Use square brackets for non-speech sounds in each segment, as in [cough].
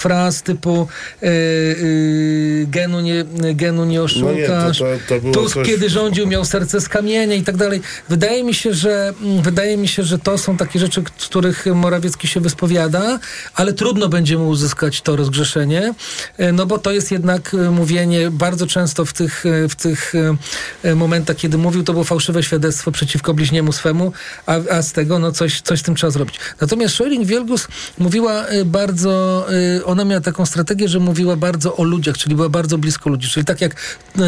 fraz typu y, y, genu, nie, genu nie oszukasz. No nie, to, to, to Tusk coś... kiedy rządził miał serce z kamienia i tak dalej. Wydaje mi się, że mm, wydaje mi się, że to są takie rzeczy, których Morawiecki się wyspowiada, ale trudno będzie mu uzyskać to rozgrzeszenie, y, no bo to jest jednak mówienie bardzo często w tych, w tych momentach, kiedy mówił, to było fałszywe świadectwo przeciwko bliźniemu swemu, a, a z tego no coś, coś z tym trzeba zrobić. Natomiast Scheuring-Wielgus mówiła bardzo y, ona miała taką strategię, że mówiła bardzo o ludziach, czyli była bardzo blisko ludzi. Czyli tak jak,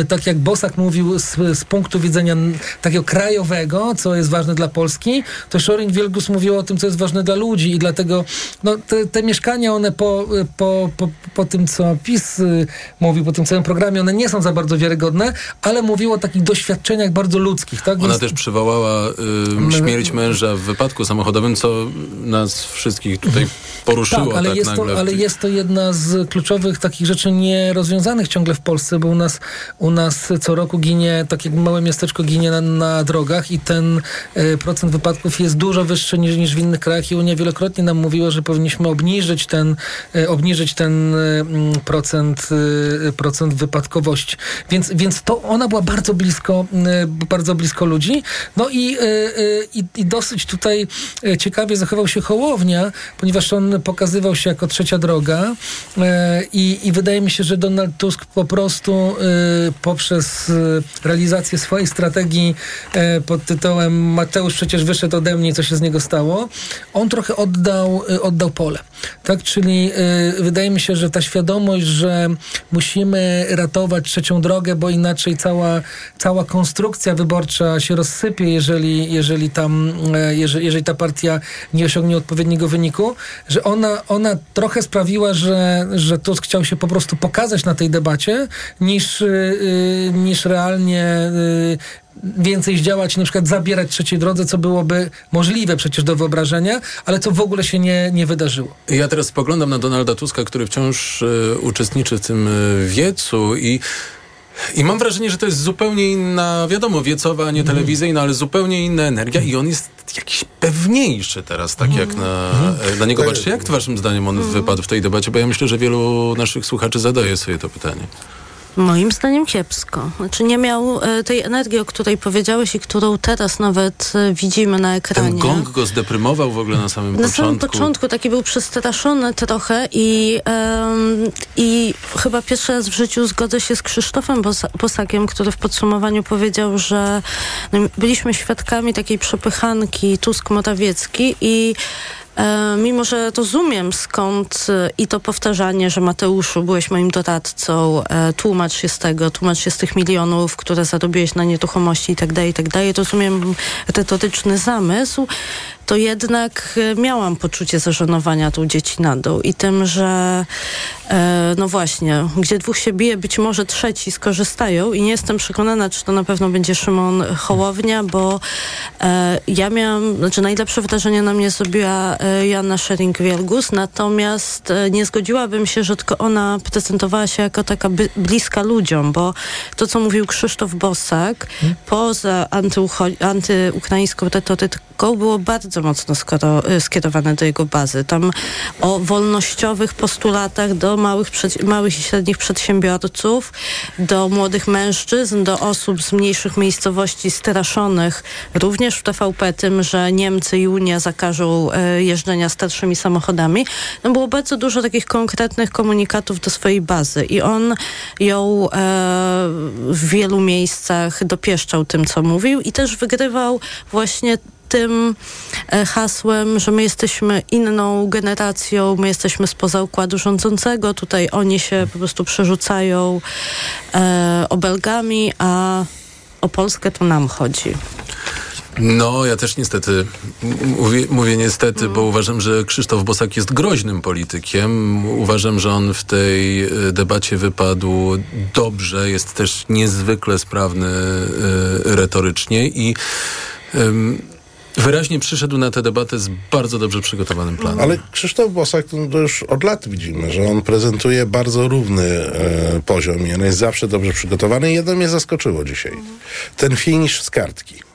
tak jak Bosak mówił z, z punktu widzenia takiego krajowego, co jest ważne dla Polski, to Szorin Wielgus mówił o tym, co jest ważne dla ludzi i dlatego no, te, te mieszkania, one po, po, po, po tym, co PiS y, mówił, po tym całym programie, one nie są za bardzo wiarygodne, ale mówił o takich doświadczeniach bardzo ludzkich. Tak? Ona Więc... też przywołała y, śmierć męża w wypadku samochodowym, co nas wszystkich tutaj [laughs] poruszyło. Tak, ale, tak jest, nagle to, ale jest to jedna z kluczowych takich rzeczy nierozwiązanych ciągle w Polsce, bo u nas, u nas co roku ginie, tak jak małe miasteczko ginie na, na drogach i ten y, procent wypadków jest dużo wyższy niż, niż w innych krajach i Unia wielokrotnie nam mówiła, że powinniśmy obniżyć ten, y, obniżyć ten y, procent, procent wypadkowości. Więc, więc to ona była bardzo blisko, bardzo blisko ludzi. No i, i, i dosyć tutaj ciekawie zachował się Hołownia, ponieważ on pokazywał się jako trzecia droga, E, I, I, wydaje mi się, że Donald Tusk po prostu e, poprzez e, realizację swojej strategii pod tytułem Mateusz przecież wyszedł ode mnie, co się z niego stało, on trochę oddał, oddał pole. Tak, czyli wydaje mi się, że ta świadomość, że musimy ratować trzecią drogę, bo inaczej cała, cała konstrukcja wyborcza się rozsypie, jeżeli, jeżeli tam, jeżeli, jeżeli ta partia nie osiągnie odpowiedniego wyniku, że ona, ona trochę sprawiła, że że Tusk chciał się po prostu pokazać na tej debacie, niż, yy, niż realnie yy, więcej zdziałać, na przykład zabierać trzeciej drodze, co byłoby możliwe przecież do wyobrażenia, ale co w ogóle się nie, nie wydarzyło. Ja teraz spoglądam na Donalda Tuska, który wciąż y, uczestniczy w tym y, wiecu i i mam wrażenie, że to jest zupełnie inna, wiadomo, wiecowa, a nie mhm. telewizyjna, ale zupełnie inna energia i on jest jakiś pewniejszy teraz, tak jak na, mhm. na niego patrzcie. Jak waszym zdaniem on mhm. wypadł w tej debacie? Bo ja myślę, że wielu naszych słuchaczy zadaje sobie to pytanie. Moim zdaniem kiepsko. Znaczy nie miał e, tej energii, o której powiedziałeś i którą teraz nawet e, widzimy na ekranie. Ten gong go zdeprymował w ogóle na samym na początku. Na samym początku taki był przestraszony trochę i, i chyba pierwszy raz w życiu zgodzę się z Krzysztofem Bosakiem, który w podsumowaniu powiedział, że no, byliśmy świadkami takiej przepychanki Tusk-Morawiecki i mimo, że rozumiem skąd e, i to powtarzanie, że Mateuszu, byłeś moim doradcą, e, tłumacz się z tego, tłumacz się z tych milionów, które zarobiłeś na nieruchomości i tak dalej, i tak. Rozumiem retoryczny zamysł, to jednak e, miałam poczucie zażenowania tą dziecinadą i tym, że e, no właśnie, gdzie dwóch się bije, być może trzeci skorzystają i nie jestem przekonana, czy to na pewno będzie Szymon Hołownia, bo e, ja miałam, znaczy najlepsze wrażenie na mnie zrobiła e, Joanna Schering-Wielgus, natomiast e, nie zgodziłabym się, że tylko ona prezentowała się jako taka bliska ludziom, bo to, co mówił Krzysztof Bosak, hmm? poza antyukraińską retoryką było bardzo mocno skoro, skierowane do jego bazy. Tam o wolnościowych postulatach do małych, małych i średnich przedsiębiorców, do młodych mężczyzn, do osób z mniejszych miejscowości straszonych, również w TVP tym, że Niemcy i Unia zakażą y, jeżdżenia starszymi samochodami. No było bardzo dużo takich konkretnych komunikatów do swojej bazy i on ją e, w wielu miejscach dopieszczał tym, co mówił i też wygrywał właśnie tym e, hasłem, że my jesteśmy inną generacją, my jesteśmy spoza układu rządzącego, tutaj oni się po prostu przerzucają e, obelgami, a o Polskę to nam chodzi. No, ja też niestety mówię, mówię niestety, bo uważam, że Krzysztof Bosak jest groźnym politykiem. Uważam, że on w tej e, debacie wypadł dobrze, jest też niezwykle sprawny y, retorycznie i y, Wyraźnie przyszedł na tę debatę z bardzo dobrze przygotowanym planem. Ale Krzysztof Bosak to już od lat widzimy, że on prezentuje bardzo równy e, poziom i on jest zawsze dobrze przygotowany. I jedno mnie zaskoczyło dzisiaj. Ten finisz z kartki.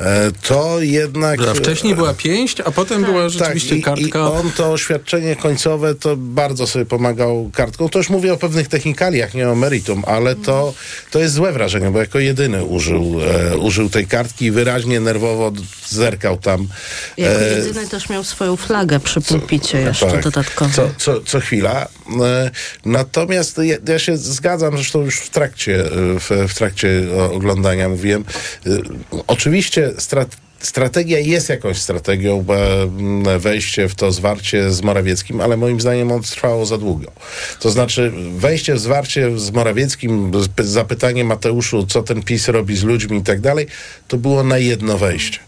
E, to jednak... A wcześniej była pięść, a potem była rzeczywiście tak, i, kartka. I on to oświadczenie końcowe to bardzo sobie pomagał kartką. To już mówię o pewnych technikaliach, nie o meritum, ale to, to jest złe wrażenie, bo jako jedyny użył, e, użył tej kartki i wyraźnie nerwowo zerkał tam. Jako e, jedyny też miał swoją flagę przy pulpicie jeszcze tak, dodatkowo. Co, co, co chwila. E, Natomiast ja, ja się zgadzam, zresztą już w trakcie, e, w, w trakcie oglądania mówiłem, e, strat, strategia jest jakąś strategią, bo, mm, wejście w to zwarcie z Morawieckim, ale moim zdaniem on trwało za długo. To znaczy wejście w zwarcie z Morawieckim, zapytanie Mateuszu, co ten PiS robi z ludźmi i tak dalej, to było na jedno wejście.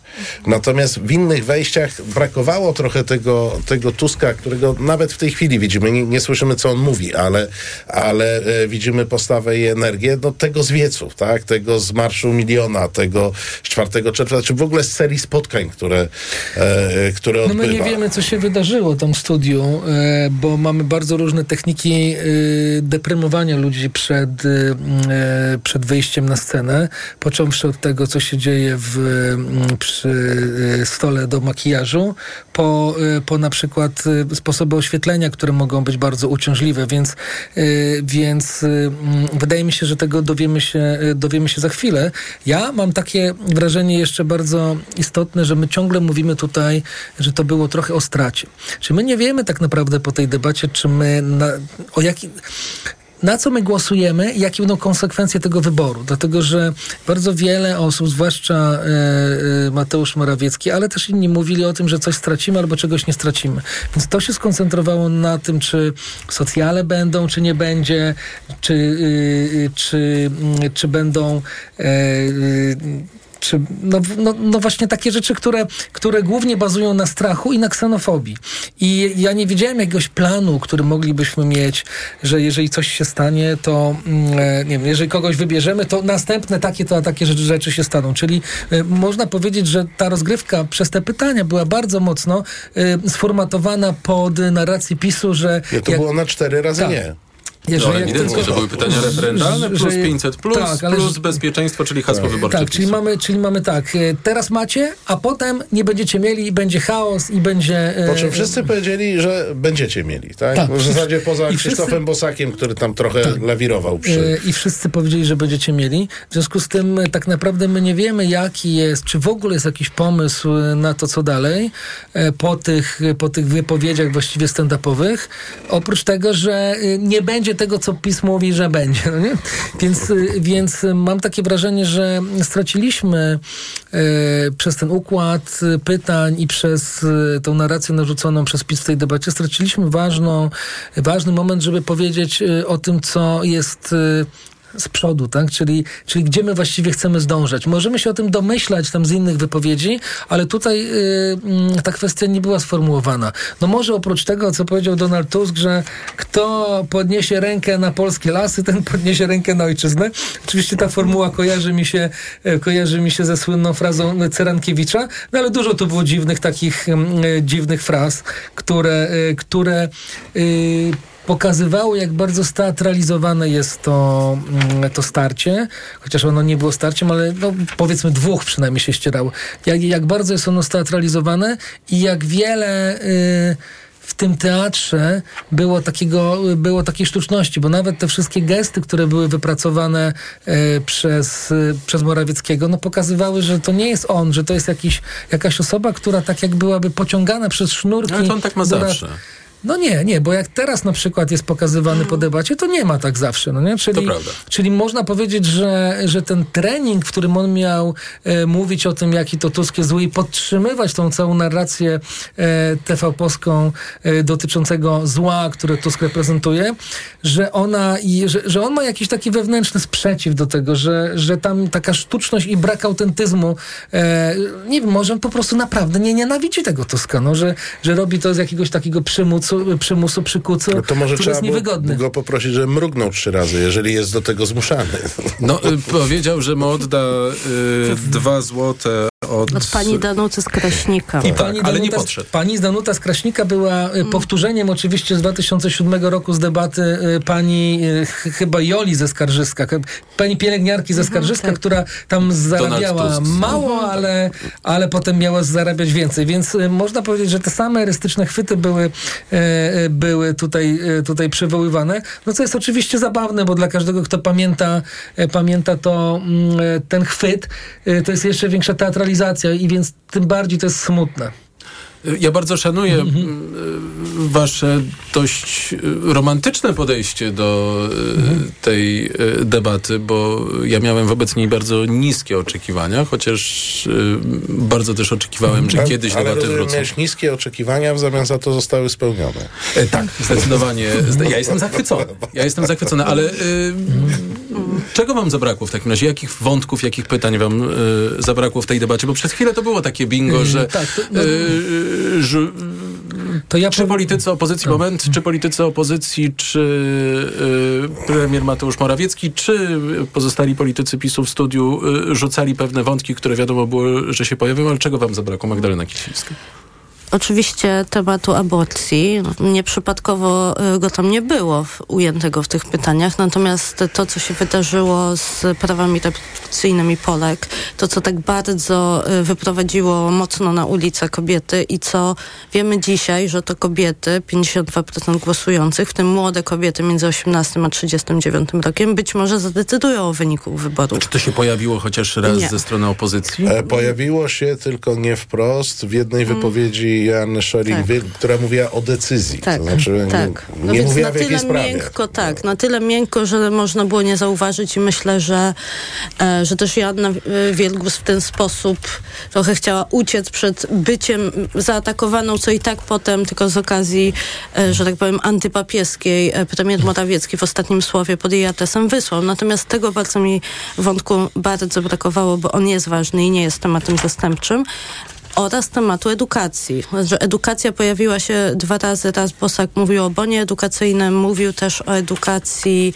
Natomiast w innych wejściach brakowało trochę tego, tego Tuska, którego nawet w tej chwili widzimy. Nie, nie słyszymy, co on mówi, ale, ale e, widzimy postawę i energię no, tego z wieców, tak? tego z Marszu Miliona, tego z 4 czerwca, czy w ogóle z serii spotkań, które, e, które No odbywa. my nie wiemy, co się wydarzyło tam w studiu, e, bo mamy bardzo różne techniki e, deprymowania ludzi przed, e, przed wyjściem na scenę, począwszy od tego, co się dzieje w, przy e, stole do makijażu, po, e, po na przykład e, sposoby oświetlenia, które mogą być bardzo uciążliwe, więc, więc e, m, wydaje mi się, że tego dowiemy się, dowiemy się za chwilę. Ja mam takie wrażenie jeszcze bardzo istotne, że my ciągle mówimy tutaj, że to było trochę o stracie. Czy my nie wiemy tak naprawdę po tej debacie, czy my na, o jaki na co my głosujemy i jakie będą konsekwencje tego wyboru. Dlatego, że bardzo wiele osób, zwłaszcza e, e, Mateusz Morawiecki, ale też inni mówili o tym, że coś stracimy albo czegoś nie stracimy. Więc to się skoncentrowało na tym, czy socjale będą, czy nie będzie, czy, y, y, czy, mm, czy będą e, y, czy, no, no, no właśnie takie rzeczy, które, które głównie bazują na strachu i na ksenofobii. I ja nie widziałem jakiegoś planu, który moglibyśmy mieć, że jeżeli coś się stanie, to mm, e, nie wiem, jeżeli kogoś wybierzemy, to następne takie to a takie rzeczy, rzeczy się staną. Czyli e, można powiedzieć, że ta rozgrywka przez te pytania była bardzo mocno e, sformatowana pod narrację PiSu, że Nie, to jak- było na cztery razy Tak. nie. Jeżeli No, ewidentnie, tylko- że były pytania referendalne, plus że- 500, plus, tak, ale plus że- bezpieczeństwo, czyli hasło wyborcze Tak, czyli mamy, czyli mamy tak, e, teraz macie, a potem nie będziecie mieli i będzie chaos i będzie... e, Po czym wszyscy powiedzieli, że będziecie mieli, tak? Tak. W zasadzie poza I wszyscy- Krzysztofem Bosakiem, który tam trochę lawirował przy... E, I wszyscy powiedzieli, że będziecie mieli. W związku z tym tak naprawdę my nie wiemy, jaki jest, czy w ogóle jest jakiś pomysł na to, co dalej po tych, po tych wypowiedziach właściwie stand-upowych. Oprócz tego, że nie będzie tego, co PiS mówi, że będzie. No nie? Więc, e, więc mam takie wrażenie, że straciliśmy e, przez ten układ pytań i przez e, tą narrację narzuconą przez PiS w tej debacie, straciliśmy ważną, ważny moment, żeby powiedzieć e, o tym, co jest e, z przodu, tak? Czyli, czyli gdzie my właściwie chcemy zdążać. Możemy się o tym domyślać tam z innych wypowiedzi, ale tutaj y, mm, ta kwestia nie była sformułowana. No może oprócz tego, co powiedział Donald Tusk, że kto podniesie rękę na polskie lasy, ten podniesie rękę na ojczyznę. Oczywiście ta formuła kojarzy mi się, e, kojarzy mi się ze słynną frazą Cerankiewicza, no ale dużo tu było dziwnych takich e, dziwnych fraz, które, e, które y, pokazywało, jak bardzo steatralizowane jest to, mm, to starcie, chociaż ono nie było starciem, ale no, powiedzmy dwóch przynajmniej się ścierało. Jak, jak bardzo jest ono steatralizowane i jak wiele y, w tym teatrze było, takiego, było takiej sztuczności, bo nawet te wszystkie gesty, które były wypracowane y, przez, y, przez Morawieckiego, no pokazywały, że to nie jest on, że to jest jakiś, jakaś osoba, która tak jak byłaby pociągana przez sznurki. Ale to on tak ma do zawsze. No nie, nie, bo jak teraz na przykład jest pokazywany po debacie, to nie ma tak zawsze, no nie? Czyli, To prawda. czyli można powiedzieć, że, że ten trening, w którym on miał e, mówić o tym, jaki to Tusk jest zły i podtrzymywać tą całą narrację e, TV-polską e, dotyczącego zła, które Tusk reprezentuje, że ona i że, że on ma jakiś taki wewnętrzny sprzeciw do tego, że, że tam taka sztuczność i brak autentyzmu, e, nie wiem, może po prostu naprawdę nie nienawidzi tego Tuska, no, że, że robi to z jakiegoś takiego przymusu, przymusu przykucu, No to może trzeba jest niewygodny. go poprosić, żeby mrugnął trzy razy, jeżeli jest do tego zmuszany. No, y, powiedział, że mu odda y, [laughs] dwa złote od... Od pani Danuty z Kraśnika. I Tak, pani ale nie Danuta, podszedł. Pani Danuta z Kraśnika była Mm. y, powtórzeniem oczywiście z 2007 roku z debaty y, pani y, ch- chyba Joli ze Skarżyska, pani pielęgniarki ze Skarżyska, tak. która tam zarabiała mało, ale, ale potem miała zarabiać więcej. Więc można powiedzieć, że te same erystyczne chwyty były, były tutaj, tutaj przywoływane. No co jest oczywiście zabawne, bo dla każdego, kto pamięta, pamięta to mm, ten chwyt, to jest jeszcze większa teatralizacja i więc tym bardziej to jest smutne. Ja bardzo szanuję m, wasze dość y, romantyczne podejście do y, tej y, debaty, bo ja miałem wobec niej bardzo niskie oczekiwania, chociaż y, bardzo też oczekiwałem, że kiedyś ale debaty rozumiem, wrócą. miałeś niskie oczekiwania, w zamian za to zostały spełnione. E, tak, zdecydowanie. Zde- [laughs] Ja jestem zachwycony. Ja jestem zachwycony, ale y, czego wam zabrakło w takim razie? Jakich wątków, jakich pytań wam y, zabrakło w tej debacie? Bo przez chwilę to było takie bingo, Y, że tak, to- no- y, że To ja czy powiem- politycy opozycji, moment, czy politycy opozycji, czy y, premier Mateusz Morawiecki, czy pozostali politycy PiSu w studiu rzucali pewne wątki, które wiadomo było, że się pojawią, ale czego wam zabrakło, Magdalena Kisielska? Oczywiście tematu aborcji. Nieprzypadkowo y, go tam nie było w- ujętego w tych pytaniach, natomiast to, co się wydarzyło z prawami reprodukcyjnymi Polek, to, co tak bardzo y, wyprowadziło mocno na ulicę kobiety i co wiemy dzisiaj, że to kobiety, 52% głosujących, w tym młode kobiety między 18 a 39 rokiem, być może zadecydują o wyniku wyborów. Czy to się pojawiło chociaż raz Nie. ze strony opozycji? E, Pojawiło się tylko nie wprost w jednej wypowiedzi Joanny Scheuring, Mm. Tak. która mówiła o decyzji. Tak, to znaczy tak. nie, No nie więc na tyle sprawie. miękko, tak, na tyle miękko, że można było nie zauważyć i myślę, że, e, że też Joanna e, Wielgus w ten sposób trochę chciała uciec przed byciem zaatakowaną, co i tak potem, tylko z okazji, e, że tak powiem, antypapieskiej, e, premier Morawiecki w ostatnim słowie pod jej adresem wysłał. Natomiast tego bardzo mi wątku bardzo brakowało, bo on jest ważny i nie jest tematem zastępczym oraz tematu edukacji. Że edukacja pojawiła się dwa razy. Raz Bosak mówił o bonie edukacyjnym, mówił też o edukacji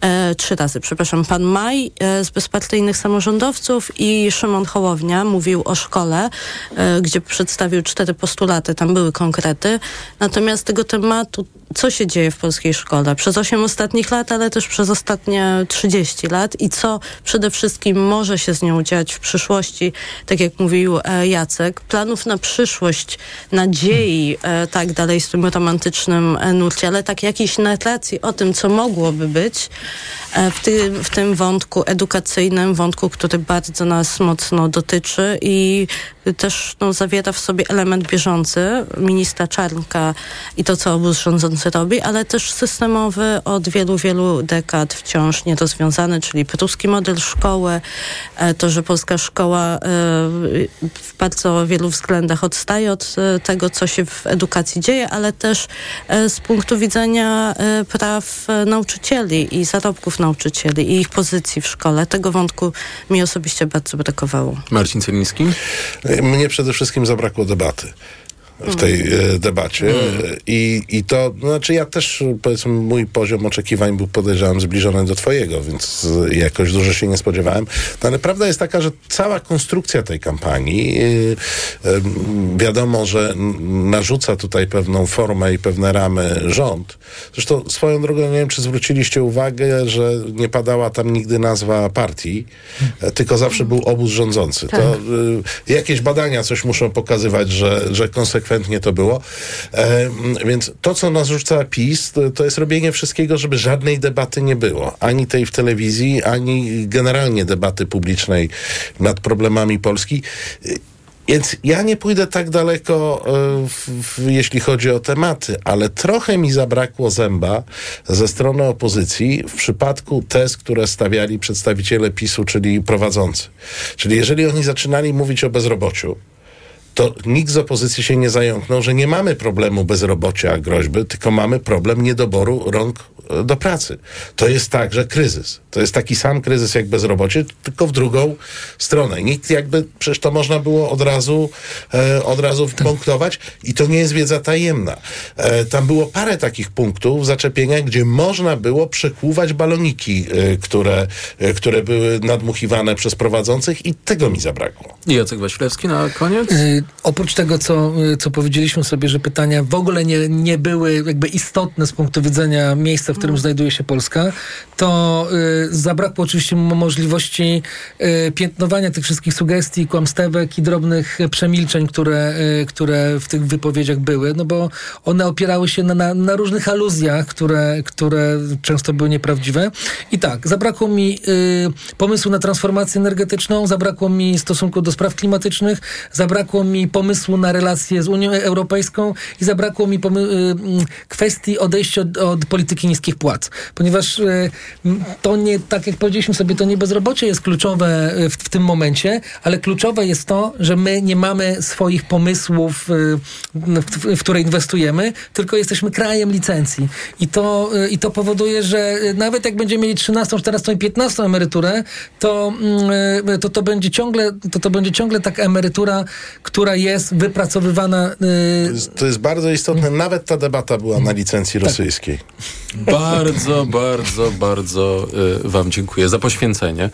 e, trzy razy, przepraszam, pan Maj e, z bezpartyjnych samorządowców i Szymon Hołownia mówił o szkole, e, gdzie przedstawił cztery postulaty, tam były konkrety. Natomiast tego tematu, co się dzieje w polskiej szkole? Przez osiem ostatnich lat, ale też przez ostatnie 30 lat? I co przede wszystkim może się z nią dziać w przyszłości, tak jak mówił e, Jacek, planów na przyszłość, nadziei, e, tak dalej z tym romantycznym e, nurcie, ale tak jakiejś narracji o tym, co mogłoby być w tym, w tym wątku edukacyjnym, wątku, który bardzo nas mocno dotyczy i też no, zawiera w sobie element bieżący ministra Czarnka i to, co obóz rządzący robi, ale też systemowy od wielu, wielu dekad wciąż nierozwiązany, czyli pruski model szkoły, e, to, że polska szkoła e, w bardzo wielu względach odstaje od e, tego, co się w edukacji dzieje, ale też z punktu widzenia praw nauczycieli i zarobków nauczycieli i ich pozycji w szkole. Tego wątku mi osobiście bardzo brakowało. Marcin Celiński? Mnie przede wszystkim zabrakło debaty w tej e, debacie I, i to, no, znaczy ja też powiedzmy mój poziom oczekiwań był podejrzewam zbliżony do twojego, więc jakoś dużo się nie spodziewałem, no, ale prawda jest taka, że cała konstrukcja tej kampanii e, e, wiadomo, że narzuca tutaj pewną formę i pewne ramy rząd. Zresztą swoją drogą, nie wiem czy zwróciliście uwagę, że nie padała tam nigdy nazwa partii, tylko zawsze był obóz rządzący. To y, jakieś badania coś muszą pokazywać, że, że konsekwentnie to było. E, więc to, co nas rzuca PiS, to, to jest robienie wszystkiego, żeby żadnej debaty nie było. Ani tej w telewizji, ani generalnie debaty publicznej nad problemami Polski. Y, Więc ja nie pójdę tak daleko, e, w, w, jeśli chodzi o tematy, ale trochę mi zabrakło zęba ze strony opozycji w przypadku tez, które stawiali przedstawiciele PiSu, czyli prowadzący. Czyli jeżeli oni zaczynali mówić o bezrobociu, to nikt z opozycji się nie zająknął, że nie mamy problemu bezrobocia, groźby, tylko mamy problem niedoboru rąk e, do pracy. To jest także kryzys. To jest taki sam kryzys jak bezrobocie, tylko w drugą stronę. Nikt jakby, przecież to można było od razu, e, od razu punktować i to nie jest wiedza tajemna. E, tam było parę takich punktów zaczepienia, gdzie można było przekłuwać baloniki, e, które, e, które były nadmuchiwane przez prowadzących i tego mi zabrakło. I Jacek Waślewski na koniec? Oprócz tego, co, y, co powiedzieliśmy sobie, że pytania w ogóle nie, nie były jakby istotne z punktu widzenia miejsca, w którym znajduje się Polska, to y, zabrakło oczywiście mo- możliwości y, piętnowania tych wszystkich sugestii, kłamstewek i drobnych przemilczeń, które, y, które w tych wypowiedziach były, no bo one opierały się na, na, na różnych aluzjach, które, które często były nieprawdziwe. I tak, zabrakło mi y, pomysłu na transformację energetyczną, zabrakło mi stosunku do spraw klimatycznych, zabrakło mi pomysłu na relacje z Unią Europejską i zabrakło mi y, mm, kwestii odejścia od, od polityki niskich płac. Ponieważ y, to nie, tak jak powiedzieliśmy sobie, to nie bezrobocie jest kluczowe y, w, w tym momencie, ale kluczowe jest to, że my nie mamy swoich pomysłów, w, w, które inwestujemy, tylko jesteśmy krajem licencji. I to, i to powoduje, że nawet jak będziemy mieli 13, 14 i 15 emeryturę, to, mm, to, to, będzie ciągle, to, to będzie ciągle taka emerytura, która jest wypracowywana. To y, jest, to jest bardzo istotne. Nawet ta debata była na licencji rosyjskiej. Bardzo, bardzo, bardzo y, Wam dziękuję za poświęcenie.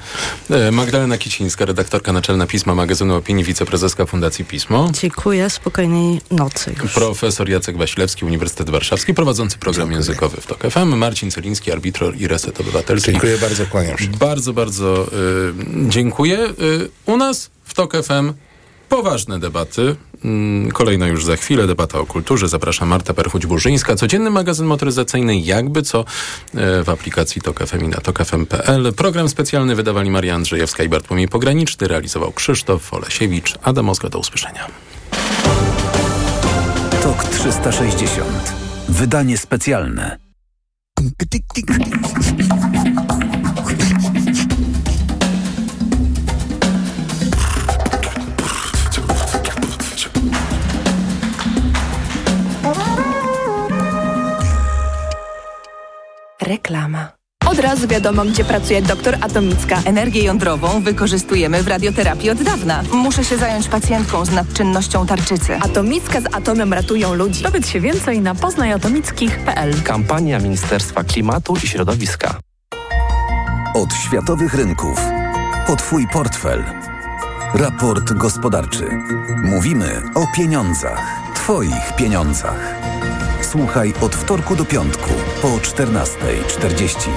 Y, Magdalena Kicińska, redaktorka naczelna Pisma Magazynu Opinii, wiceprezeska Fundacji Pismo. Dziękuję, spokojnej nocy już. Profesor Jacek Waślewski, Uniwersytet Warszawski, prowadzący program językowy w TOK FM. Marcin Celiński, arbitro i Reset Obywatelski. Dziękuję bardzo, kłaniam się. Bardzo, bardzo y, dziękuję. Y, u nas w TOK FM poważne debaty. Mm, Kolejna już za chwilę debata o kulturze. Zapraszam Marta Perchuć-Burzyńska. Codzienny magazyn motoryzacyjny jakby co y, w aplikacji TOK FM i na tokfm.pl. Program specjalny wydawali Maria Andrzejewska i Bartłomiej Pograniczny. Realizował Krzysztof Olesiewicz. Adam Ozga, do usłyszenia. TOK 360. Wydanie specjalne. Reklama. Od razu wiadomo, gdzie pracuje doktor Atomicka. Energię jądrową wykorzystujemy w radioterapii od dawna. Muszę się zająć pacjentką z nadczynnością tarczycy. Atomicka z atomem ratują ludzi. Dowiedz się więcej na poznajatomickich.pl. Kampania Ministerstwa Klimatu i Środowiska. Od światowych rynków. Po Twój portfel. Raport gospodarczy. Mówimy o pieniądzach. Twoich pieniądzach. Słuchaj od wtorku do piątku po 14.40.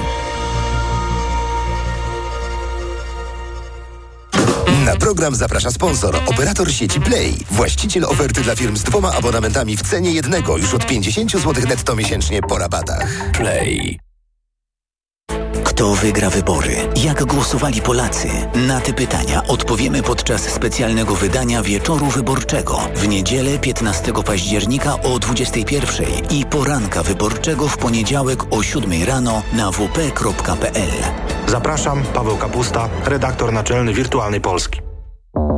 Na program zaprasza sponsor, operator sieci Play, właściciel oferty dla firm z dwoma abonamentami w cenie jednego już od 50 zł netto miesięcznie po rabatach. Play. Kto wygra wybory? Jak głosowali Polacy? Na te pytania odpowiemy podczas specjalnego wydania Wieczoru Wyborczego w niedzielę 15 października o 21 i poranka wyborczego w poniedziałek o 7 rano na wp.pl. Zapraszam, Paweł Kapusta, redaktor naczelny Wirtualnej Polski.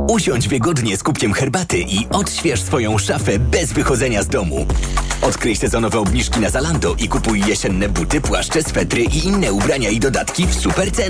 Usiądź wygodnie z kubkiem herbaty i odśwież swoją szafę bez wychodzenia z domu. Odkryj sezonowe obniżki na Zalando i kupuj jesienne buty, płaszcze, swetry i inne ubrania i dodatki w super cenach.